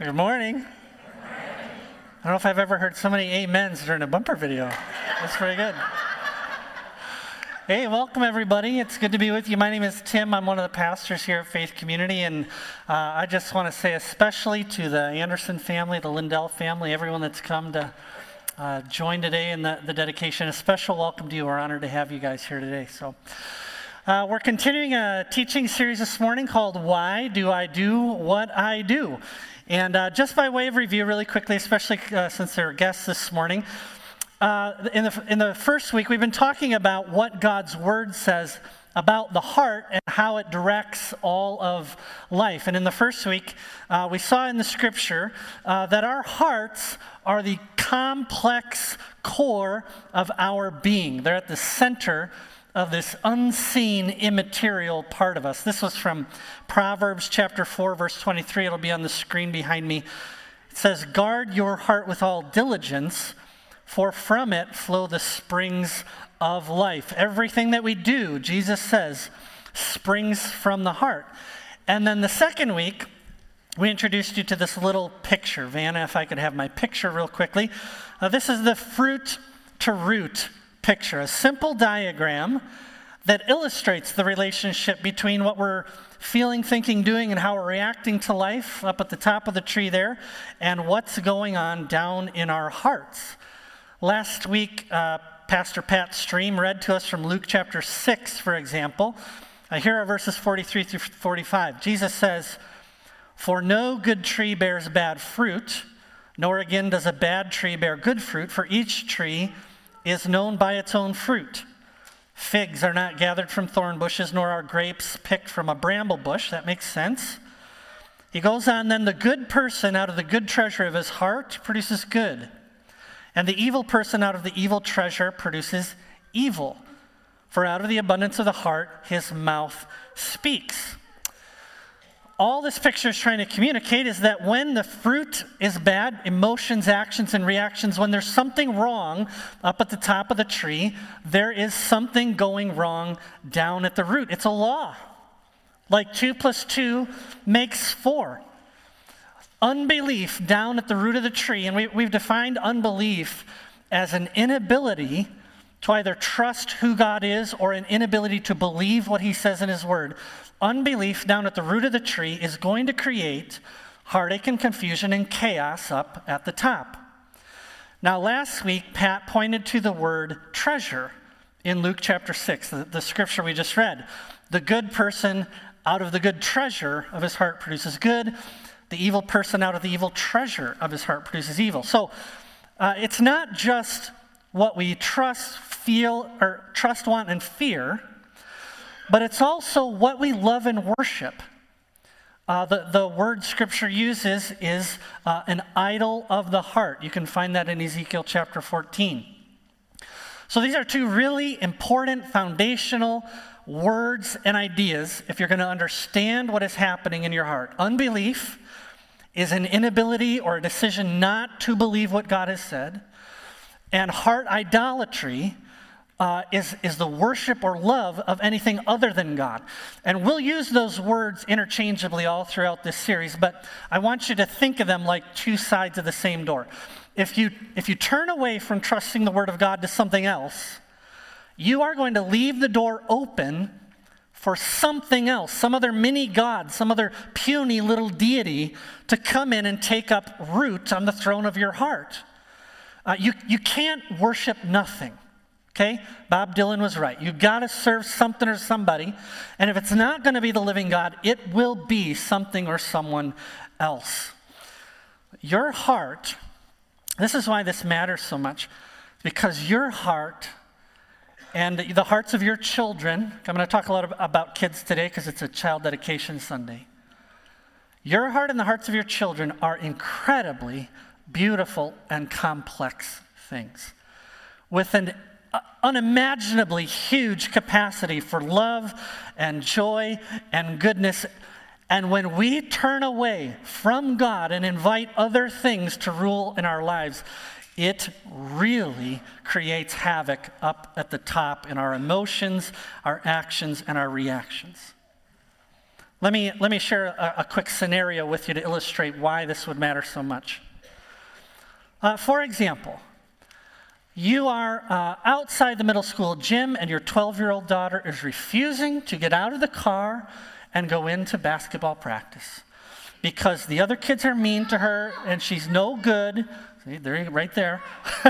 Good morning. I don't know if I've ever heard so many amens during a bumper video. That's pretty good. Hey, welcome everybody. It's good to be with you. My name is Tim. I'm one of the pastors here at Faith Community, and uh, I just want to say, especially to the Anderson family, the Lindell family, everyone that's come to uh, join today in the, the dedication, a special welcome to you. We're honored to have you guys here today. So, uh, we're continuing a teaching series this morning called Why Do I Do What I Do? And uh, just by way of review, really quickly, especially uh, since there are guests this morning, uh, in, the, in the first week, we've been talking about what God's Word says about the heart and how it directs all of life. And in the first week, uh, we saw in the scripture uh, that our hearts are the complex core of our being, they're at the center of this unseen, immaterial part of us. This was from Proverbs chapter 4, verse 23. It'll be on the screen behind me. It says, Guard your heart with all diligence, for from it flow the springs of life. Everything that we do, Jesus says, springs from the heart. And then the second week, we introduced you to this little picture. Vanna, if I could have my picture real quickly. Uh, this is the fruit to root picture, a simple diagram that illustrates the relationship between what we're feeling, thinking, doing, and how we're reacting to life up at the top of the tree there, and what's going on down in our hearts. Last week, uh, Pastor Pat Stream read to us from Luke chapter 6, for example. Uh, here are verses 43 through 45. Jesus says, For no good tree bears bad fruit, nor again does a bad tree bear good fruit, for each tree is known by its own fruit. Figs are not gathered from thorn bushes, nor are grapes picked from a bramble bush. That makes sense. He goes on, then the good person out of the good treasure of his heart produces good, and the evil person out of the evil treasure produces evil. For out of the abundance of the heart, his mouth speaks all this picture is trying to communicate is that when the fruit is bad, emotions, actions, and reactions, when there's something wrong up at the top of the tree, there is something going wrong down at the root. It's a law. Like two plus two makes four. Unbelief down at the root of the tree, and we, we've defined unbelief as an inability to either trust who God is or an inability to believe what He says in His Word. Unbelief down at the root of the tree is going to create heartache and confusion and chaos up at the top. Now, last week, Pat pointed to the word treasure in Luke chapter 6, the, the scripture we just read. The good person out of the good treasure of his heart produces good. The evil person out of the evil treasure of his heart produces evil. So uh, it's not just what we trust, feel, or trust, want, and fear but it's also what we love and worship. Uh, the, the word scripture uses is uh, an idol of the heart. You can find that in Ezekiel chapter 14. So these are two really important foundational words and ideas if you're going to understand what is happening in your heart. Unbelief is an inability or a decision not to believe what God has said, and heart idolatry uh, is, is the worship or love of anything other than God. And we'll use those words interchangeably all throughout this series, but I want you to think of them like two sides of the same door. If you, if you turn away from trusting the Word of God to something else, you are going to leave the door open for something else, some other mini God, some other puny little deity to come in and take up root on the throne of your heart. Uh, you, you can't worship nothing. Okay? Bob Dylan was right. You've got to serve something or somebody. And if it's not going to be the living God, it will be something or someone else. Your heart, this is why this matters so much, because your heart and the hearts of your children, I'm going to talk a lot about kids today because it's a child dedication Sunday. Your heart and the hearts of your children are incredibly beautiful and complex things with an uh, unimaginably huge capacity for love and joy and goodness. And when we turn away from God and invite other things to rule in our lives, it really creates havoc up at the top in our emotions, our actions, and our reactions. Let me, let me share a, a quick scenario with you to illustrate why this would matter so much. Uh, for example, you are uh, outside the middle school gym, and your 12 year old daughter is refusing to get out of the car and go into basketball practice because the other kids are mean to her and she's no good. See, they're right there.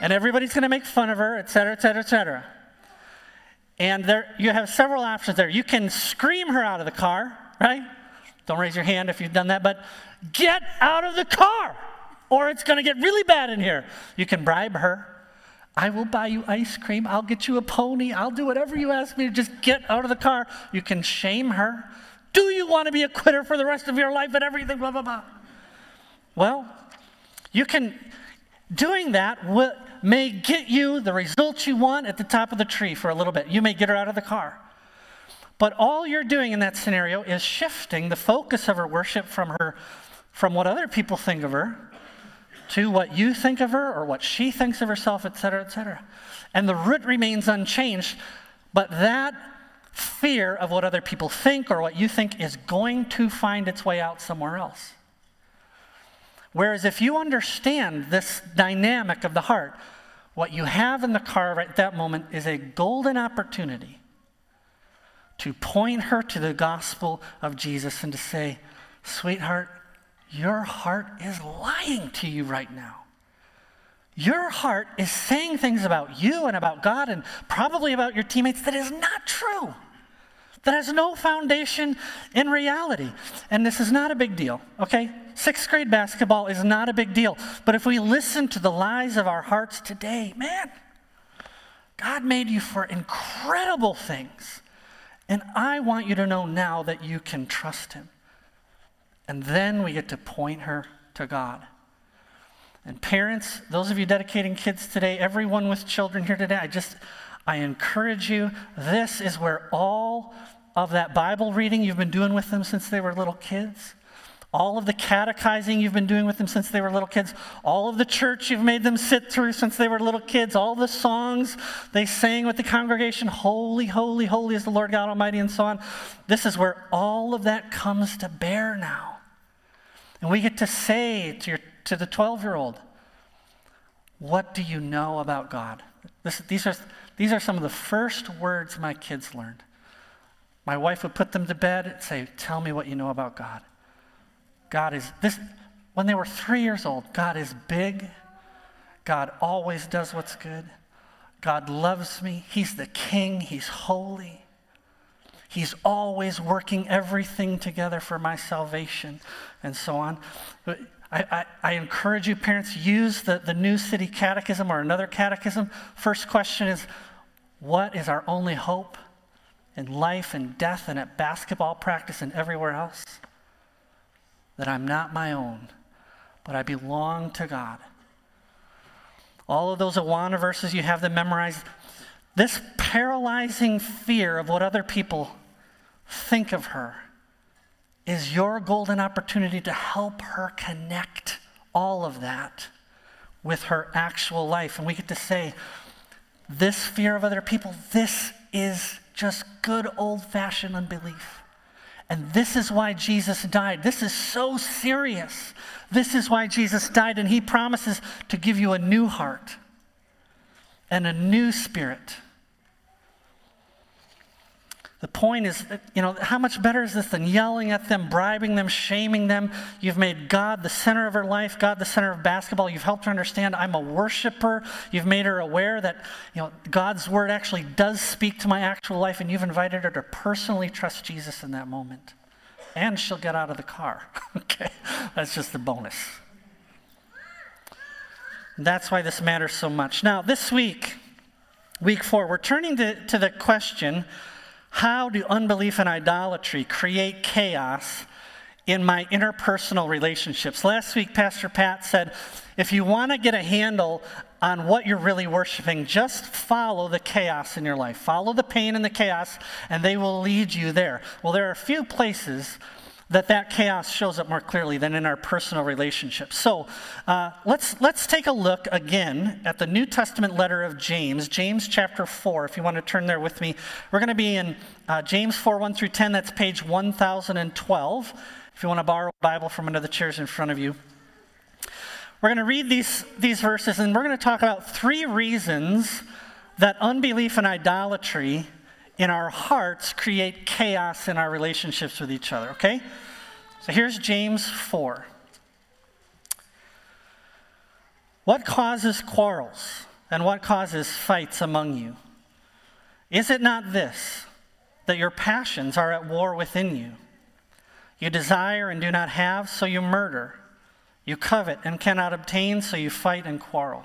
and everybody's going to make fun of her, et cetera, et cetera, et cetera. And there, you have several options there. You can scream her out of the car, right? Don't raise your hand if you've done that, but get out of the car or it's going to get really bad in here. You can bribe her. I will buy you ice cream. I'll get you a pony. I'll do whatever you ask me to just get out of the car. You can shame her. Do you want to be a quitter for the rest of your life and everything? Blah, blah, blah. Well, you can, doing that will, may get you the results you want at the top of the tree for a little bit. You may get her out of the car. But all you're doing in that scenario is shifting the focus of her worship from her, from what other people think of her, to what you think of her or what she thinks of herself, et cetera, et cetera. And the root remains unchanged, but that fear of what other people think or what you think is going to find its way out somewhere else. Whereas if you understand this dynamic of the heart, what you have in the car at that moment is a golden opportunity to point her to the gospel of Jesus and to say, Sweetheart, your heart is lying to you right now. Your heart is saying things about you and about God and probably about your teammates that is not true, that has no foundation in reality. And this is not a big deal, okay? Sixth grade basketball is not a big deal. But if we listen to the lies of our hearts today, man, God made you for incredible things. And I want you to know now that you can trust Him. And then we get to point her to God. And parents, those of you dedicating kids today, everyone with children here today, I just, I encourage you. This is where all of that Bible reading you've been doing with them since they were little kids, all of the catechizing you've been doing with them since they were little kids, all of the church you've made them sit through since they were little kids, all the songs they sang with the congregation, holy, holy, holy is the Lord God Almighty, and so on. This is where all of that comes to bear now. And we get to say to, your, to the 12 year old, What do you know about God? This, these, are, these are some of the first words my kids learned. My wife would put them to bed and say, Tell me what you know about God. God is this, when they were three years old, God is big. God always does what's good. God loves me. He's the king. He's holy. He's always working everything together for my salvation, and so on. I, I, I, encourage you, parents, use the, the New City Catechism or another catechism. First question is What is our only hope in life and death and at basketball practice and everywhere else? That I'm not my own, but I belong to God. All of those Awana verses, you have them memorized. This paralyzing fear of what other people think of her is your golden opportunity to help her connect all of that with her actual life. And we get to say, this fear of other people, this is just good old fashioned unbelief. And this is why Jesus died. This is so serious. This is why Jesus died, and he promises to give you a new heart and a new spirit. The point is, you know, how much better is this than yelling at them, bribing them, shaming them? You've made God the center of her life, God the center of basketball. You've helped her understand I'm a worshiper. You've made her aware that, you know, God's word actually does speak to my actual life, and you've invited her to personally trust Jesus in that moment. And she'll get out of the car. okay? That's just a bonus. That's why this matters so much. Now, this week, week four, we're turning to, to the question how do unbelief and idolatry create chaos in my interpersonal relationships? Last week, Pastor Pat said, if you want to get a handle on what you're really worshiping, just follow the chaos in your life. Follow the pain and the chaos, and they will lead you there. Well, there are a few places that that chaos shows up more clearly than in our personal relationships. So uh, let's, let's take a look again at the New Testament letter of James, James chapter 4. If you want to turn there with me, we're going to be in uh, James 4 1 through 10. That's page 1012. If you want to borrow a Bible from of the chairs in front of you. We're going to read these, these verses and we're going to talk about three reasons that unbelief and idolatry in our hearts create chaos in our relationships with each other, okay? So here's James 4. What causes quarrels and what causes fights among you? Is it not this, that your passions are at war within you? You desire and do not have, so you murder. You covet and cannot obtain, so you fight and quarrel.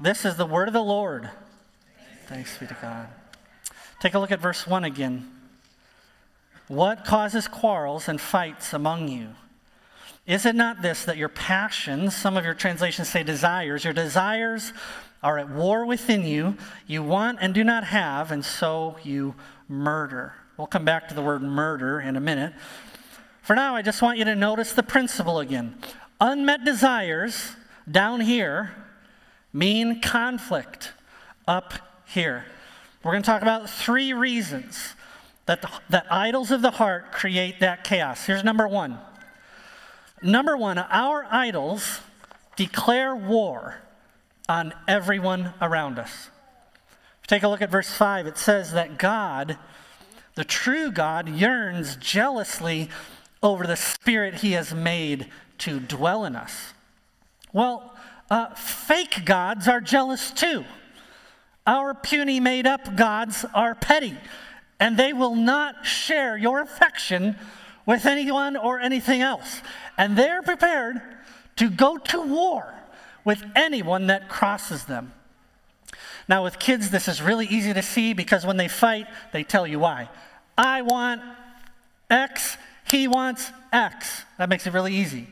This is the word of the Lord. Thanks be to God. Take a look at verse 1 again. What causes quarrels and fights among you? Is it not this that your passions, some of your translations say desires, your desires are at war within you? You want and do not have, and so you murder. We'll come back to the word murder in a minute. For now, I just want you to notice the principle again. Unmet desires down here mean conflict up here. We're going to talk about three reasons that, the, that idols of the heart create that chaos. Here's number one. Number one, our idols declare war on everyone around us. Take a look at verse 5. It says that God, the true God, yearns jealously over the spirit he has made to dwell in us. Well, uh, fake gods are jealous too. Our puny, made up gods are petty, and they will not share your affection with anyone or anything else. And they're prepared to go to war with anyone that crosses them. Now, with kids, this is really easy to see because when they fight, they tell you why. I want X, he wants X. That makes it really easy.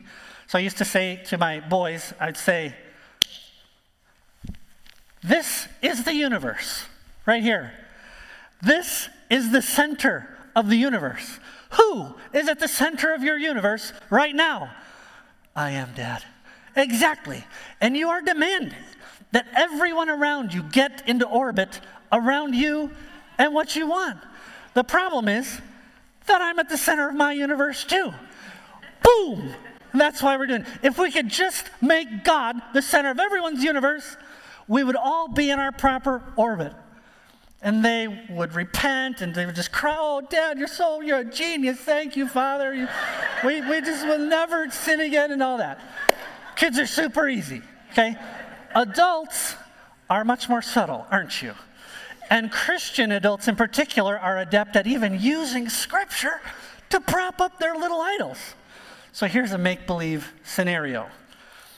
So I used to say to my boys, I'd say, this is the universe, right here. This is the center of the universe. Who is at the center of your universe right now? I am, Dad. Exactly. And you are demanding that everyone around you get into orbit around you and what you want. The problem is that I'm at the center of my universe too. Boom! And that's why we're doing. It. If we could just make God the center of everyone's universe, we would all be in our proper orbit. And they would repent and they would just cry, Oh, Dad, you're so, you're a genius. Thank you, Father. You, we, we just will never sin again and all that. Kids are super easy, okay? Adults are much more subtle, aren't you? And Christian adults in particular are adept at even using scripture to prop up their little idols. So here's a make believe scenario.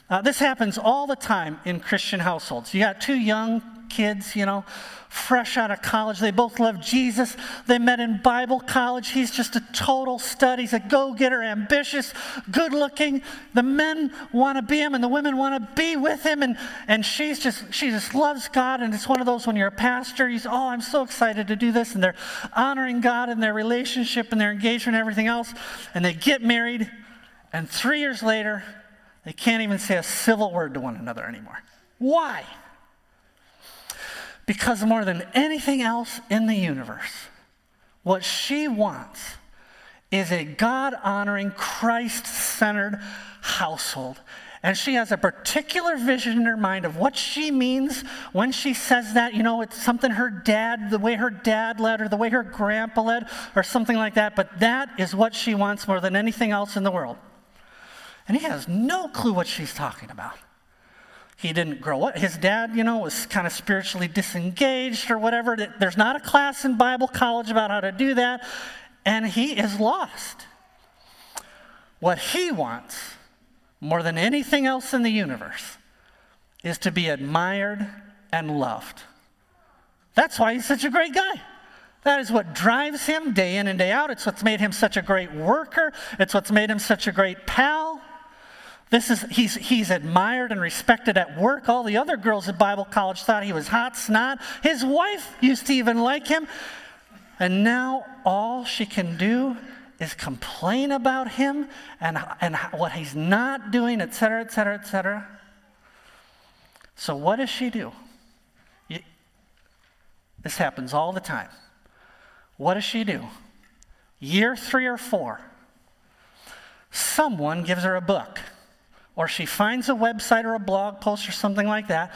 Uh, this happens all the time in Christian households. You got two young kids, you know, fresh out of college. They both love Jesus. They met in Bible college. He's just a total stud. He's a go getter, ambitious, good looking. The men want to be him and the women want to be with him. And, and she's just, she just loves God. And it's one of those when you're a pastor, say, Oh, I'm so excited to do this. And they're honoring God in their relationship and their engagement and everything else. And they get married. And three years later, they can't even say a civil word to one another anymore. Why? Because more than anything else in the universe, what she wants is a God honoring, Christ centered household. And she has a particular vision in her mind of what she means when she says that. You know, it's something her dad, the way her dad led, or the way her grandpa led, or something like that. But that is what she wants more than anything else in the world. And he has no clue what she's talking about. He didn't grow up. His dad, you know, was kind of spiritually disengaged or whatever. There's not a class in Bible college about how to do that. And he is lost. What he wants more than anything else in the universe is to be admired and loved. That's why he's such a great guy. That is what drives him day in and day out. It's what's made him such a great worker. It's what's made him such a great pal. This is he's he's admired and respected at work. All the other girls at Bible college thought he was hot snot. His wife used to even like him. And now all she can do is complain about him and, and what he's not doing, et cetera, et cetera, et cetera. So, what does she do? This happens all the time. What does she do? Year three or four, someone gives her a book, or she finds a website or a blog post or something like that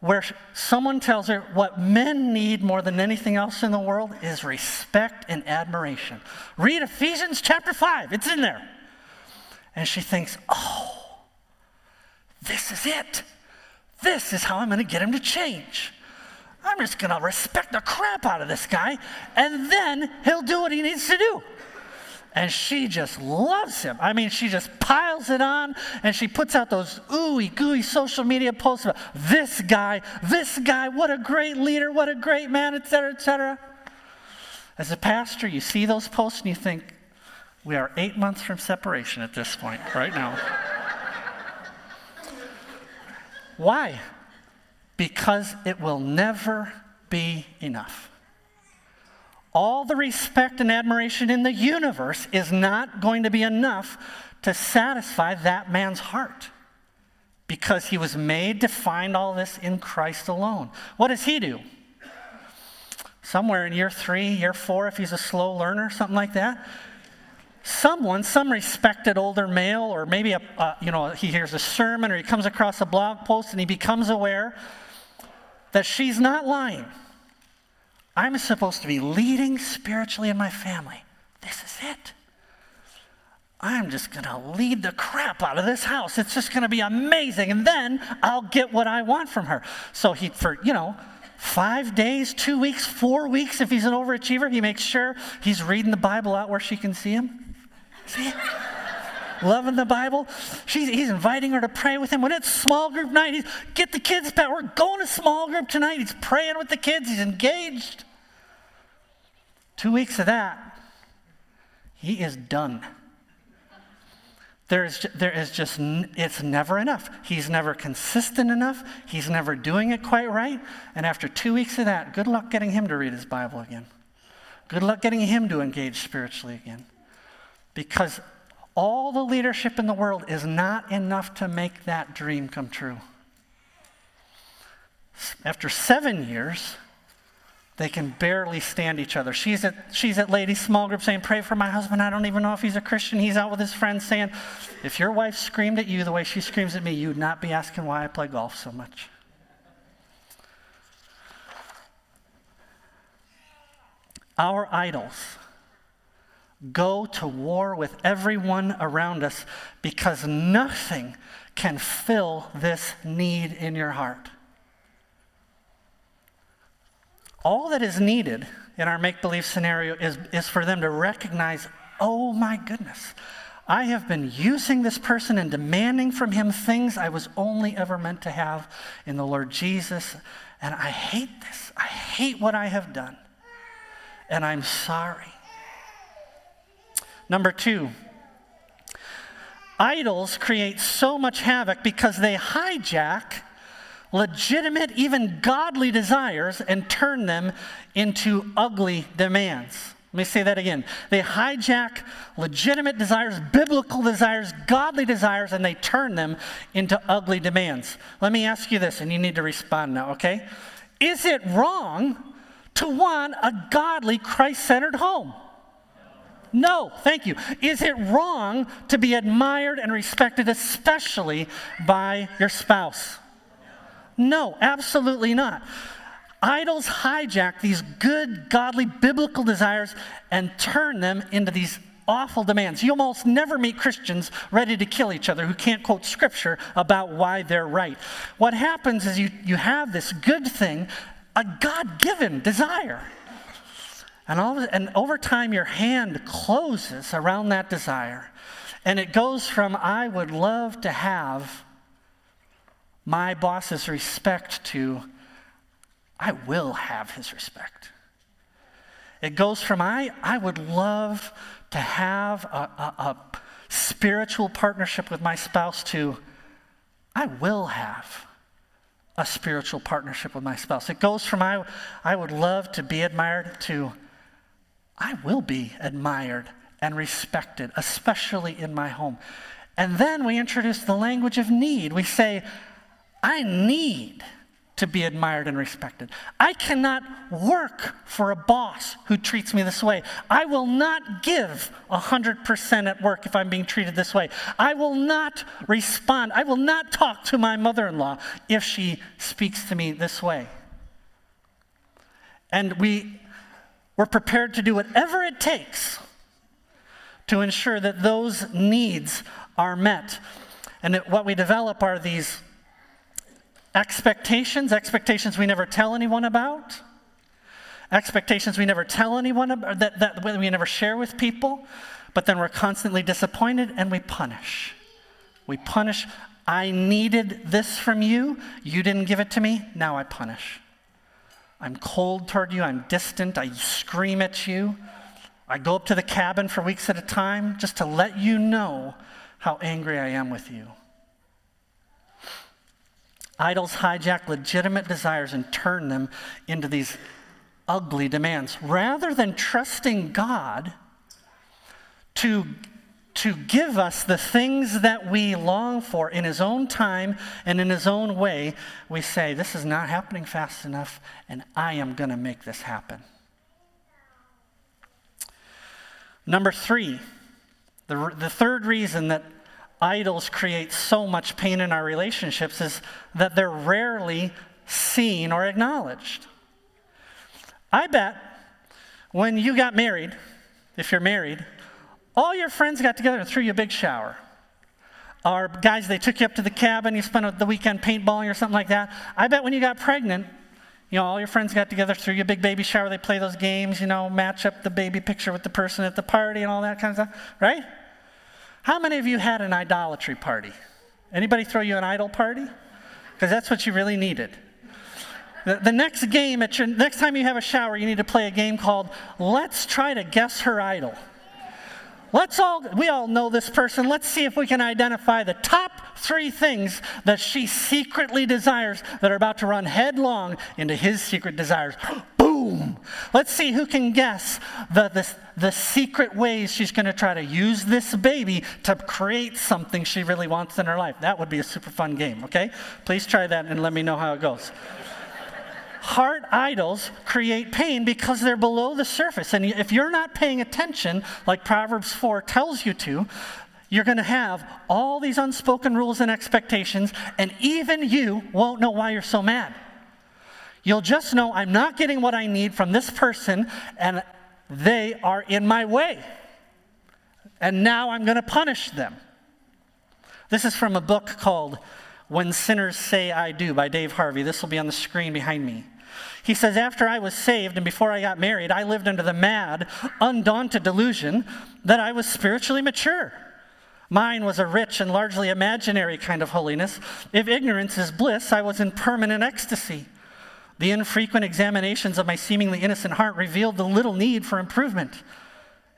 where someone tells her what men need more than anything else in the world is respect and admiration. Read Ephesians chapter 5, it's in there. And she thinks, oh, this is it. This is how I'm going to get him to change. I'm just going to respect the crap out of this guy, and then he'll do what he needs to do. And she just loves him. I mean, she just piles it on and she puts out those ooey gooey social media posts about this guy, this guy, what a great leader, what a great man, etc., cetera, et cetera. As a pastor, you see those posts and you think, we are eight months from separation at this point, right now. Why? Because it will never be enough all the respect and admiration in the universe is not going to be enough to satisfy that man's heart because he was made to find all this in Christ alone. What does he do? Somewhere in year three, year four, if he's a slow learner, something like that, someone, some respected older male, or maybe a, you know he hears a sermon or he comes across a blog post and he becomes aware that she's not lying I'm supposed to be leading spiritually in my family. This is it. I'm just going to lead the crap out of this house. It's just going to be amazing. And then I'll get what I want from her. So he, for, you know, five days, two weeks, four weeks, if he's an overachiever, he makes sure he's reading the Bible out where she can see him. See? Loving the Bible. She's, he's inviting her to pray with him. When it's small group night, he's, get the kids back. We're going to small group tonight. He's praying with the kids. He's engaged. Two weeks of that, he is done. There is, there is just, it's never enough. He's never consistent enough. He's never doing it quite right. And after two weeks of that, good luck getting him to read his Bible again. Good luck getting him to engage spiritually again. Because all the leadership in the world is not enough to make that dream come true. After seven years, they can barely stand each other. She's at, she's at ladies' small group saying, Pray for my husband. I don't even know if he's a Christian. He's out with his friends saying, If your wife screamed at you the way she screams at me, you'd not be asking why I play golf so much. Our idols go to war with everyone around us because nothing can fill this need in your heart. All that is needed in our make believe scenario is, is for them to recognize oh my goodness, I have been using this person and demanding from him things I was only ever meant to have in the Lord Jesus. And I hate this. I hate what I have done. And I'm sorry. Number two, idols create so much havoc because they hijack legitimate, even godly desires and turn them into ugly demands. Let me say that again. They hijack legitimate desires, biblical desires, godly desires, and they turn them into ugly demands. Let me ask you this, and you need to respond now, okay? Is it wrong to want a godly, Christ centered home? No, thank you. Is it wrong to be admired and respected, especially by your spouse? No, absolutely not. Idols hijack these good, godly, biblical desires and turn them into these awful demands. You almost never meet Christians ready to kill each other who can't quote scripture about why they're right. What happens is you, you have this good thing, a God given desire. And, all, and over time, your hand closes around that desire. And it goes from, I would love to have my boss's respect to, I will have his respect. It goes from I, I would love to have a, a, a spiritual partnership with my spouse to I will have a spiritual partnership with my spouse. It goes from I, I would love to be admired to I will be admired and respected, especially in my home. And then we introduce the language of need. We say, I need to be admired and respected. I cannot work for a boss who treats me this way. I will not give 100% at work if I'm being treated this way. I will not respond. I will not talk to my mother in law if she speaks to me this way. And we, we're prepared to do whatever it takes to ensure that those needs are met. And what we develop are these Expectations, expectations we never tell anyone about. Expectations we never tell anyone about, that, that we never share with people, but then we're constantly disappointed and we punish. We punish. I needed this from you. You didn't give it to me. Now I punish. I'm cold toward you. I'm distant. I scream at you. I go up to the cabin for weeks at a time just to let you know how angry I am with you. Idols hijack legitimate desires and turn them into these ugly demands. Rather than trusting God to, to give us the things that we long for in His own time and in His own way, we say, This is not happening fast enough, and I am going to make this happen. Number three, the, the third reason that idols create so much pain in our relationships is that they're rarely seen or acknowledged. I bet when you got married, if you're married, all your friends got together and threw you a big shower. Or guys, they took you up to the cabin, you spent the weekend paintballing or something like that. I bet when you got pregnant, you know, all your friends got together, threw you a big baby shower, they play those games, you know, match up the baby picture with the person at the party and all that kind of stuff, right? How many of you had an idolatry party? Anybody throw you an idol party? Because that's what you really needed. The, the, next game, at your, next time you have a shower, you need to play a game called Let's Try to Guess Her Idol. Let's all, we all know this person. Let's see if we can identify the top three things that she secretly desires that are about to run headlong into his secret desires. Boom! Let's see who can guess the, the, the secret ways she's going to try to use this baby to create something she really wants in her life. That would be a super fun game, okay? Please try that and let me know how it goes. Heart idols create pain because they're below the surface. And if you're not paying attention, like Proverbs 4 tells you to, you're going to have all these unspoken rules and expectations, and even you won't know why you're so mad. You'll just know I'm not getting what I need from this person, and they are in my way. And now I'm going to punish them. This is from a book called When Sinners Say I Do by Dave Harvey. This will be on the screen behind me. He says, After I was saved and before I got married, I lived under the mad, undaunted delusion that I was spiritually mature. Mine was a rich and largely imaginary kind of holiness. If ignorance is bliss, I was in permanent ecstasy. The infrequent examinations of my seemingly innocent heart revealed the little need for improvement.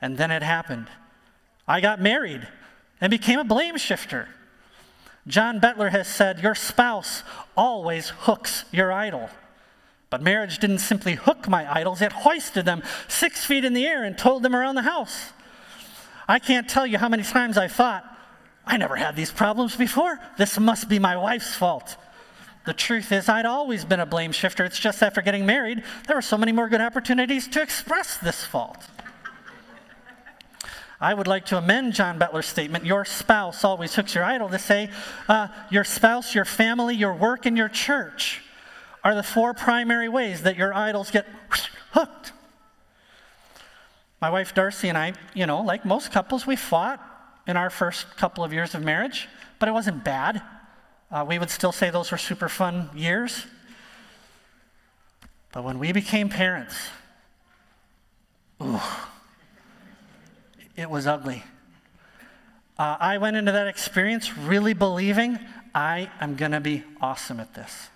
And then it happened. I got married and became a blame shifter. John Bettler has said, Your spouse always hooks your idol. But marriage didn't simply hook my idols, it hoisted them six feet in the air and towed them around the house. I can't tell you how many times I thought, I never had these problems before. This must be my wife's fault. The truth is, I'd always been a blame shifter. It's just after getting married, there were so many more good opportunities to express this fault. I would like to amend John Bettler's statement your spouse always hooks your idol to say, uh, your spouse, your family, your work, and your church are the four primary ways that your idols get hooked. My wife Darcy and I, you know, like most couples, we fought in our first couple of years of marriage, but it wasn't bad. Uh, we would still say those were super fun years. But when we became parents, ooh, it was ugly. Uh, I went into that experience really believing I am going to be awesome at this.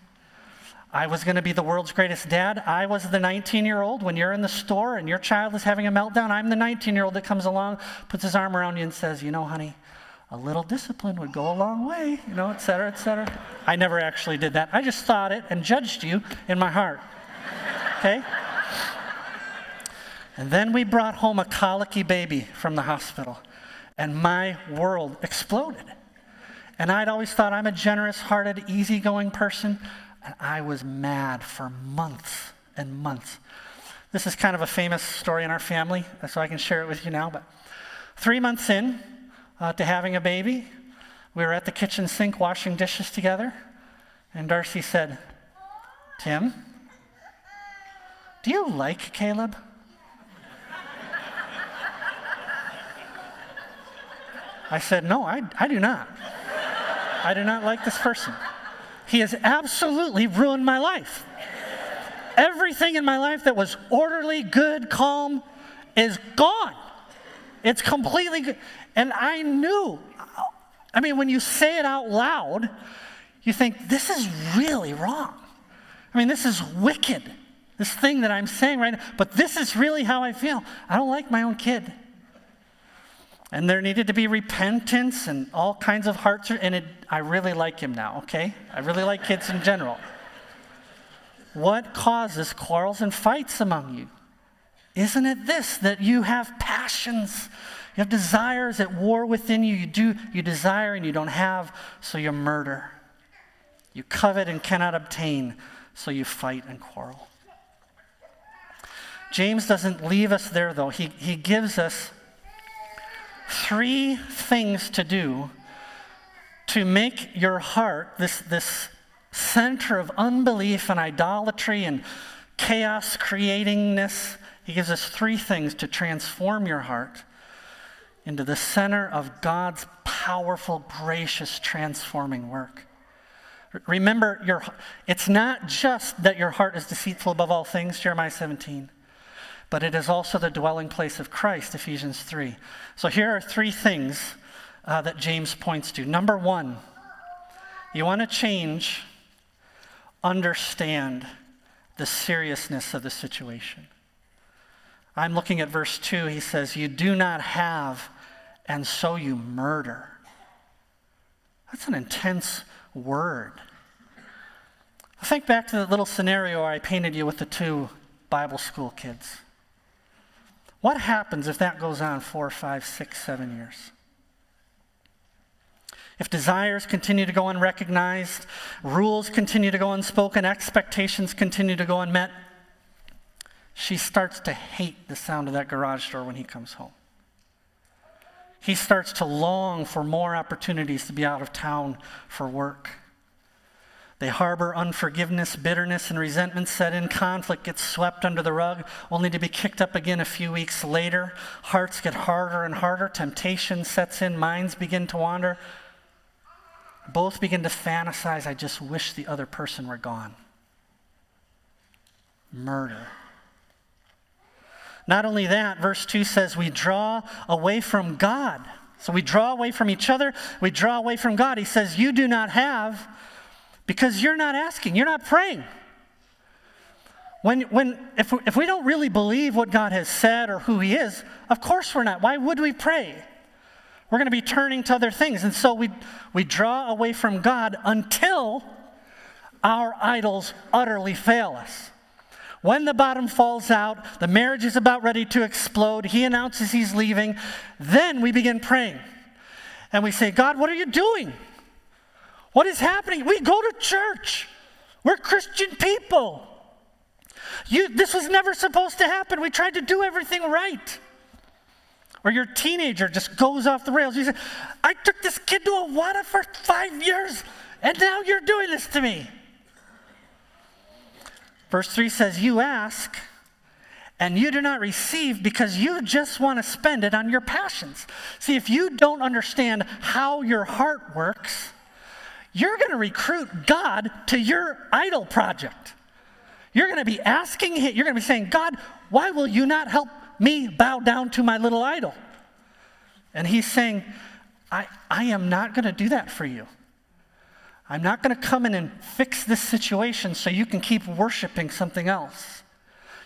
I was going to be the world's greatest dad. I was the 19 year old. When you're in the store and your child is having a meltdown, I'm the 19 year old that comes along, puts his arm around you, and says, You know, honey, a little discipline would go a long way, you know, et cetera, et cetera. I never actually did that. I just thought it and judged you in my heart. Okay? And then we brought home a colicky baby from the hospital, and my world exploded. And I'd always thought I'm a generous hearted, easygoing person, and I was mad for months and months. This is kind of a famous story in our family, so I can share it with you now. But three months in uh, to having a baby, we were at the kitchen sink washing dishes together, and Darcy said, Tim, do you like Caleb? I said, No, I, I do not. I do not like this person. He has absolutely ruined my life. Everything in my life that was orderly, good, calm is gone. It's completely good. And I knew, I mean, when you say it out loud, you think, this is really wrong. I mean, this is wicked, this thing that I'm saying right now, but this is really how I feel. I don't like my own kid. And there needed to be repentance and all kinds of hearts. And it, I really like him now, okay? I really like kids in general. What causes quarrels and fights among you? Isn't it this that you have passions? You have desires at war within you. You do you desire and you don't have, so you murder. You covet and cannot obtain, so you fight and quarrel. James doesn't leave us there though. He, he gives us three things to do to make your heart this, this center of unbelief and idolatry and chaos creatingness. He gives us three things to transform your heart into the center of God's powerful, gracious, transforming work. Remember, your, it's not just that your heart is deceitful above all things, Jeremiah 17 but it is also the dwelling place of Christ, Ephesians 3. So here are three things uh, that James points to. Number one, you want to change, understand the seriousness of the situation. I'm looking at verse 2. He says, You do not have, and so you murder. That's an intense word. Think back to the little scenario I painted you with the two Bible school kids. What happens if that goes on four, five, six, seven years? If desires continue to go unrecognized, rules continue to go unspoken, expectations continue to go unmet, she starts to hate the sound of that garage door when he comes home. He starts to long for more opportunities to be out of town for work. They harbor unforgiveness, bitterness, and resentment set in. Conflict gets swept under the rug, only to be kicked up again a few weeks later. Hearts get harder and harder. Temptation sets in. Minds begin to wander. Both begin to fantasize, I just wish the other person were gone. Murder. Not only that, verse 2 says we draw away from God. So we draw away from each other, we draw away from God. He says, You do not have because you're not asking, you're not praying. When, when, if, if we don't really believe what God has said or who He is, of course we're not. Why would we pray? We're going to be turning to other things. And so we, we draw away from God until our idols utterly fail us. When the bottom falls out, the marriage is about ready to explode, he announces he's leaving, then we begin praying. And we say, God, what are you doing? What is happening? We go to church. We're Christian people. You, this was never supposed to happen. We tried to do everything right. Or your teenager just goes off the rails. You say, I took this kid to a Awana for five years, and now you're doing this to me. Verse 3 says, You ask, and you do not receive because you just want to spend it on your passions. See, if you don't understand how your heart works, you're going to recruit God to your idol project. You're going to be asking Him, you're going to be saying, God, why will you not help me bow down to my little idol? And He's saying, I, I am not going to do that for you. I'm not going to come in and fix this situation so you can keep worshiping something else.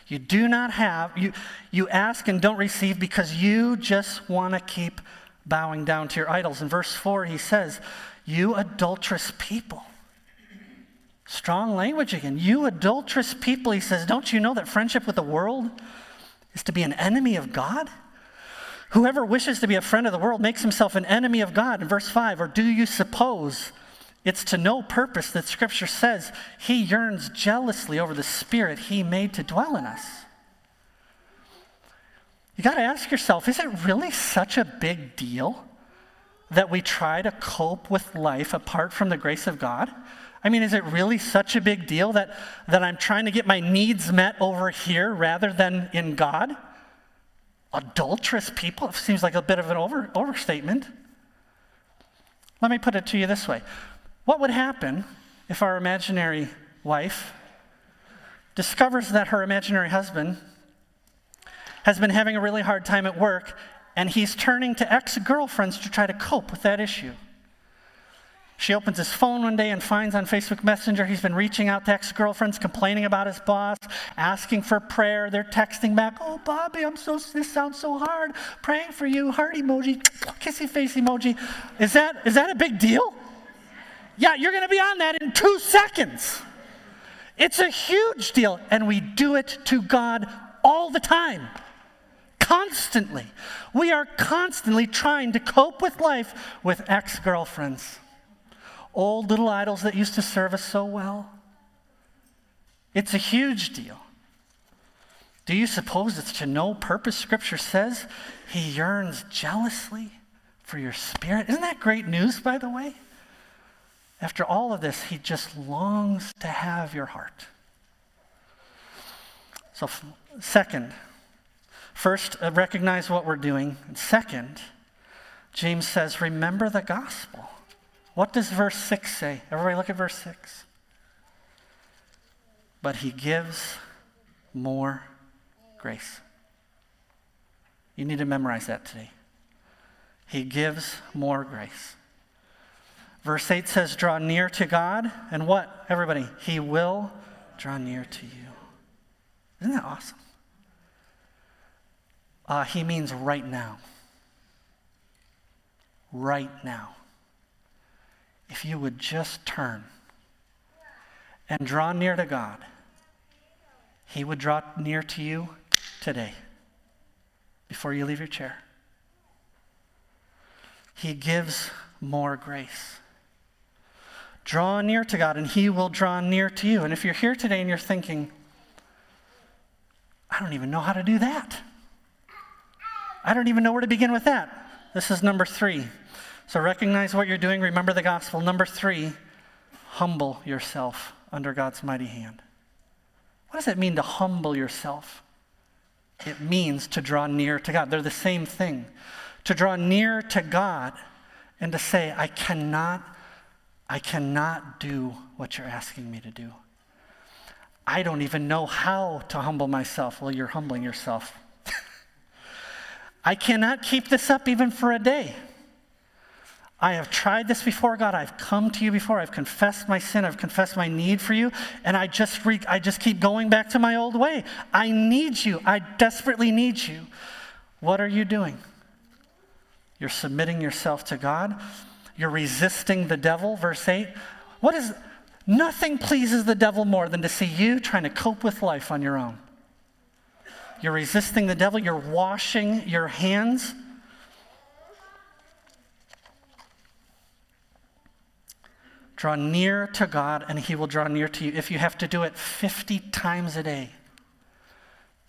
You do not have, you, you ask and don't receive because you just want to keep bowing down to your idols. In verse 4, he says, You adulterous people. Strong language again. You adulterous people, he says, Don't you know that friendship with the world is to be an enemy of God? Whoever wishes to be a friend of the world makes himself an enemy of God. In verse 5, or do you suppose it's to no purpose that Scripture says he yearns jealously over the Spirit he made to dwell in us. You got to ask yourself is it really such a big deal that we try to cope with life apart from the grace of God? I mean, is it really such a big deal that, that I'm trying to get my needs met over here rather than in God? Adulterous people? It seems like a bit of an over, overstatement. Let me put it to you this way what would happen if our imaginary wife discovers that her imaginary husband has been having a really hard time at work and he's turning to ex girlfriends to try to cope with that issue? She opens his phone one day and finds on Facebook Messenger he's been reaching out to ex girlfriends, complaining about his boss, asking for prayer. They're texting back, Oh, Bobby, I'm so, this sounds so hard. Praying for you, heart emoji, kissy face emoji. Is that, is that a big deal? Yeah, you're going to be on that in two seconds. It's a huge deal, and we do it to God all the time. Constantly. We are constantly trying to cope with life with ex girlfriends, old little idols that used to serve us so well. It's a huge deal. Do you suppose it's to no purpose? Scripture says he yearns jealously for your spirit. Isn't that great news, by the way? After all of this, he just longs to have your heart. So, second, first, uh, recognize what we're doing. And second, James says, remember the gospel. What does verse 6 say? Everybody look at verse 6. But he gives more grace. You need to memorize that today. He gives more grace. Verse 8 says, Draw near to God, and what? Everybody, He will draw near to you. Isn't that awesome? Uh, he means right now. Right now. If you would just turn and draw near to God, He would draw near to you today before you leave your chair. He gives more grace. Draw near to God, and He will draw near to you. And if you're here today and you're thinking, I don't even know how to do that, I don't even know where to begin with that. This is number three. So recognize what you're doing, remember the gospel. Number three, humble yourself under God's mighty hand. What does it mean to humble yourself? It means to draw near to God. They're the same thing. To draw near to God and to say, I cannot I cannot do what you're asking me to do. I don't even know how to humble myself. Well, you're humbling yourself. I cannot keep this up even for a day. I have tried this before, God. I've come to you before. I've confessed my sin. I've confessed my need for you. And I just, re- I just keep going back to my old way. I need you. I desperately need you. What are you doing? You're submitting yourself to God. You're resisting the devil, verse 8. What is nothing pleases the devil more than to see you trying to cope with life on your own. You're resisting the devil, you're washing your hands. Draw near to God, and He will draw near to you. If you have to do it 50 times a day,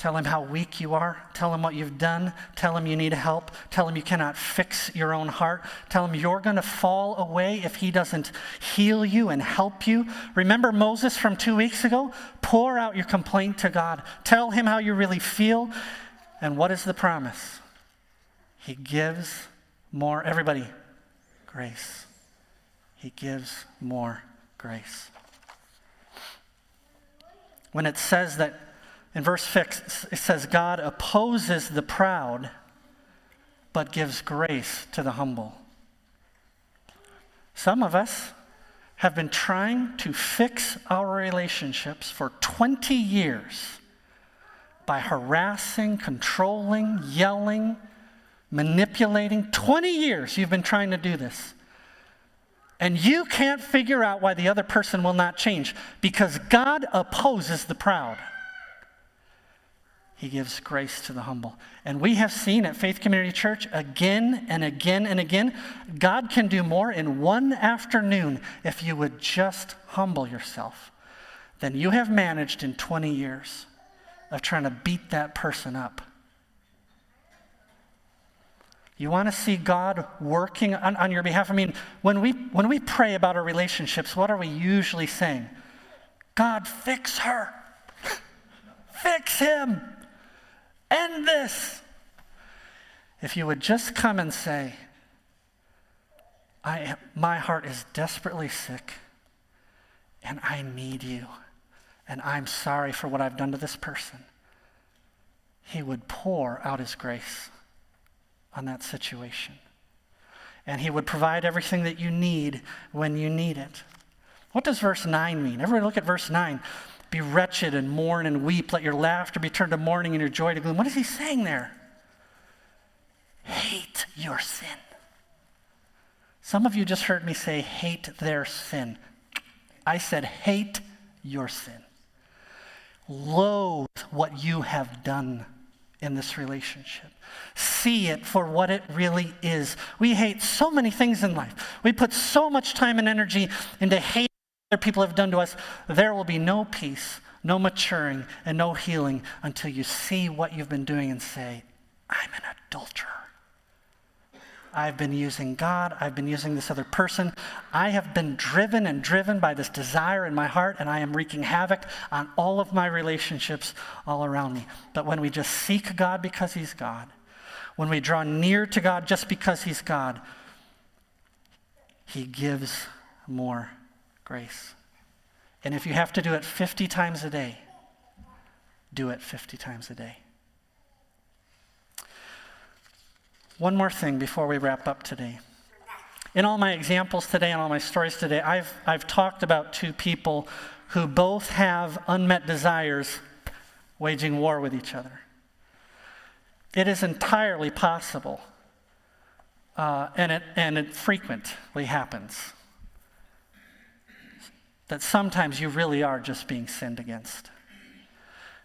Tell him how weak you are. Tell him what you've done. Tell him you need help. Tell him you cannot fix your own heart. Tell him you're going to fall away if he doesn't heal you and help you. Remember Moses from two weeks ago? Pour out your complaint to God. Tell him how you really feel. And what is the promise? He gives more. Everybody, grace. He gives more grace. When it says that in verse 6, it says, God opposes the proud, but gives grace to the humble. Some of us have been trying to fix our relationships for 20 years by harassing, controlling, yelling, manipulating. 20 years you've been trying to do this. And you can't figure out why the other person will not change because God opposes the proud. He gives grace to the humble. And we have seen at Faith Community Church again and again and again, God can do more in one afternoon if you would just humble yourself than you have managed in 20 years of trying to beat that person up. You want to see God working on, on your behalf? I mean, when we, when we pray about our relationships, what are we usually saying? God, fix her. fix him. End this. If you would just come and say, I, am, my heart is desperately sick and I need you and I'm sorry for what I've done to this person, he would pour out his grace on that situation. And he would provide everything that you need when you need it. What does verse 9 mean? Everybody look at verse 9. Be wretched and mourn and weep. Let your laughter be turned to mourning and your joy to gloom. What is he saying there? Hate your sin. Some of you just heard me say, hate their sin. I said, hate your sin. Loathe what you have done in this relationship. See it for what it really is. We hate so many things in life. We put so much time and energy into hating people have done to us, there will be no peace, no maturing, and no healing until you see what you've been doing and say, I'm an adulterer. I've been using God. I've been using this other person. I have been driven and driven by this desire in my heart, and I am wreaking havoc on all of my relationships all around me. But when we just seek God because He's God, when we draw near to God just because He's God, He gives more grace. And if you have to do it 50 times a day, do it 50 times a day. One more thing before we wrap up today. In all my examples today and all my stories today, I've, I've talked about two people who both have unmet desires waging war with each other. It is entirely possible, uh, and, it, and it frequently happens, that sometimes you really are just being sinned against.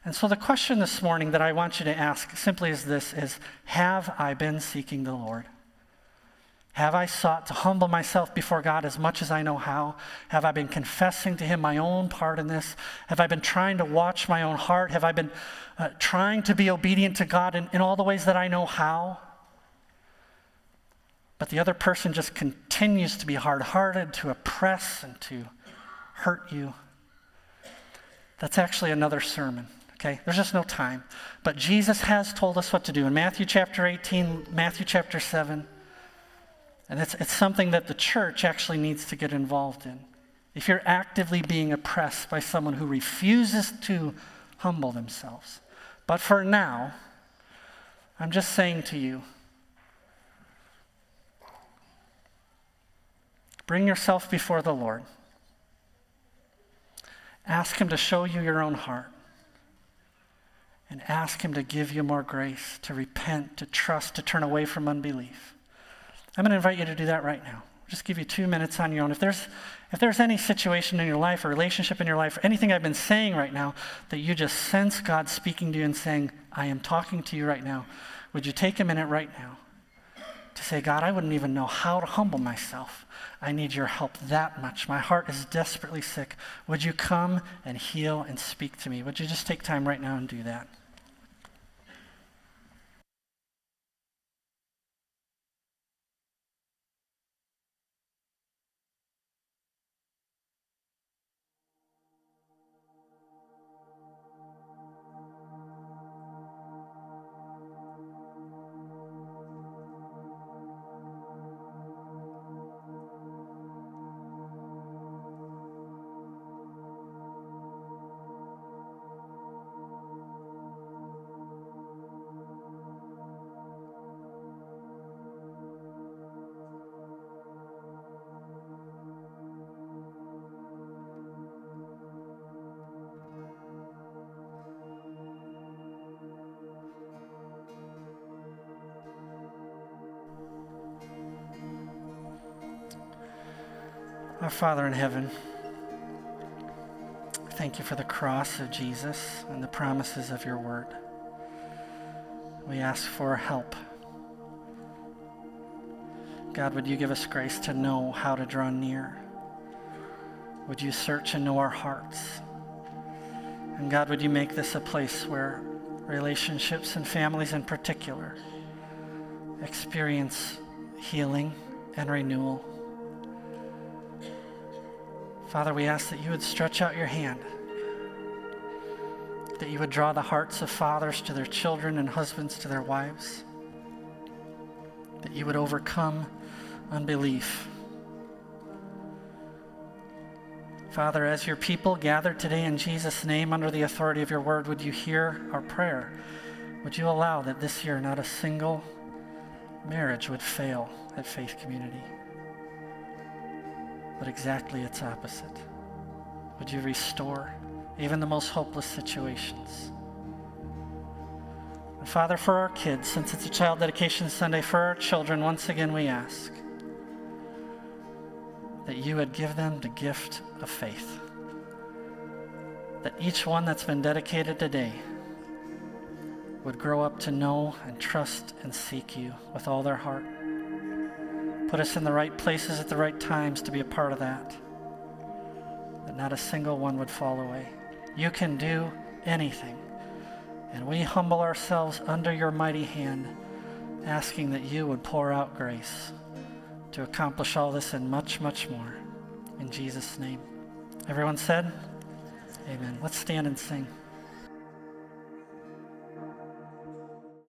And so the question this morning that I want you to ask simply is this is have I been seeking the Lord? Have I sought to humble myself before God as much as I know how? Have I been confessing to Him my own part in this? Have I been trying to watch my own heart? Have I been uh, trying to be obedient to God in, in all the ways that I know how? But the other person just continues to be hard hearted, to oppress, and to hurt you. That's actually another sermon. Okay, there's just no time. But Jesus has told us what to do in Matthew chapter 18, Matthew chapter 7. And it's, it's something that the church actually needs to get involved in. If you're actively being oppressed by someone who refuses to humble themselves. But for now, I'm just saying to you bring yourself before the Lord. Ask Him to show you your own heart. And ask Him to give you more grace, to repent, to trust, to turn away from unbelief. I'm going to invite you to do that right now. just give you two minutes on your own. If there's, if there's any situation in your life, or relationship in your life, or anything I've been saying right now that you just sense God speaking to you and saying, I am talking to you right now, would you take a minute right now to say, God, I wouldn't even know how to humble myself. I need your help that much. My heart is desperately sick. Would you come and heal and speak to me? Would you just take time right now and do that? Our Father in heaven, thank you for the cross of Jesus and the promises of your word. We ask for help. God, would you give us grace to know how to draw near? Would you search and know our hearts? And God, would you make this a place where relationships and families in particular experience healing and renewal? Father, we ask that you would stretch out your hand, that you would draw the hearts of fathers to their children and husbands to their wives, that you would overcome unbelief. Father, as your people gather today in Jesus' name under the authority of your word, would you hear our prayer? Would you allow that this year not a single marriage would fail at Faith Community? But exactly its opposite. Would you restore even the most hopeless situations? And Father, for our kids, since it's a child dedication Sunday, for our children, once again we ask that you would give them the gift of faith. That each one that's been dedicated today would grow up to know and trust and seek you with all their heart. Put us in the right places at the right times to be a part of that. That not a single one would fall away. You can do anything. And we humble ourselves under your mighty hand, asking that you would pour out grace to accomplish all this and much, much more. In Jesus' name. Everyone said, Amen. Let's stand and sing.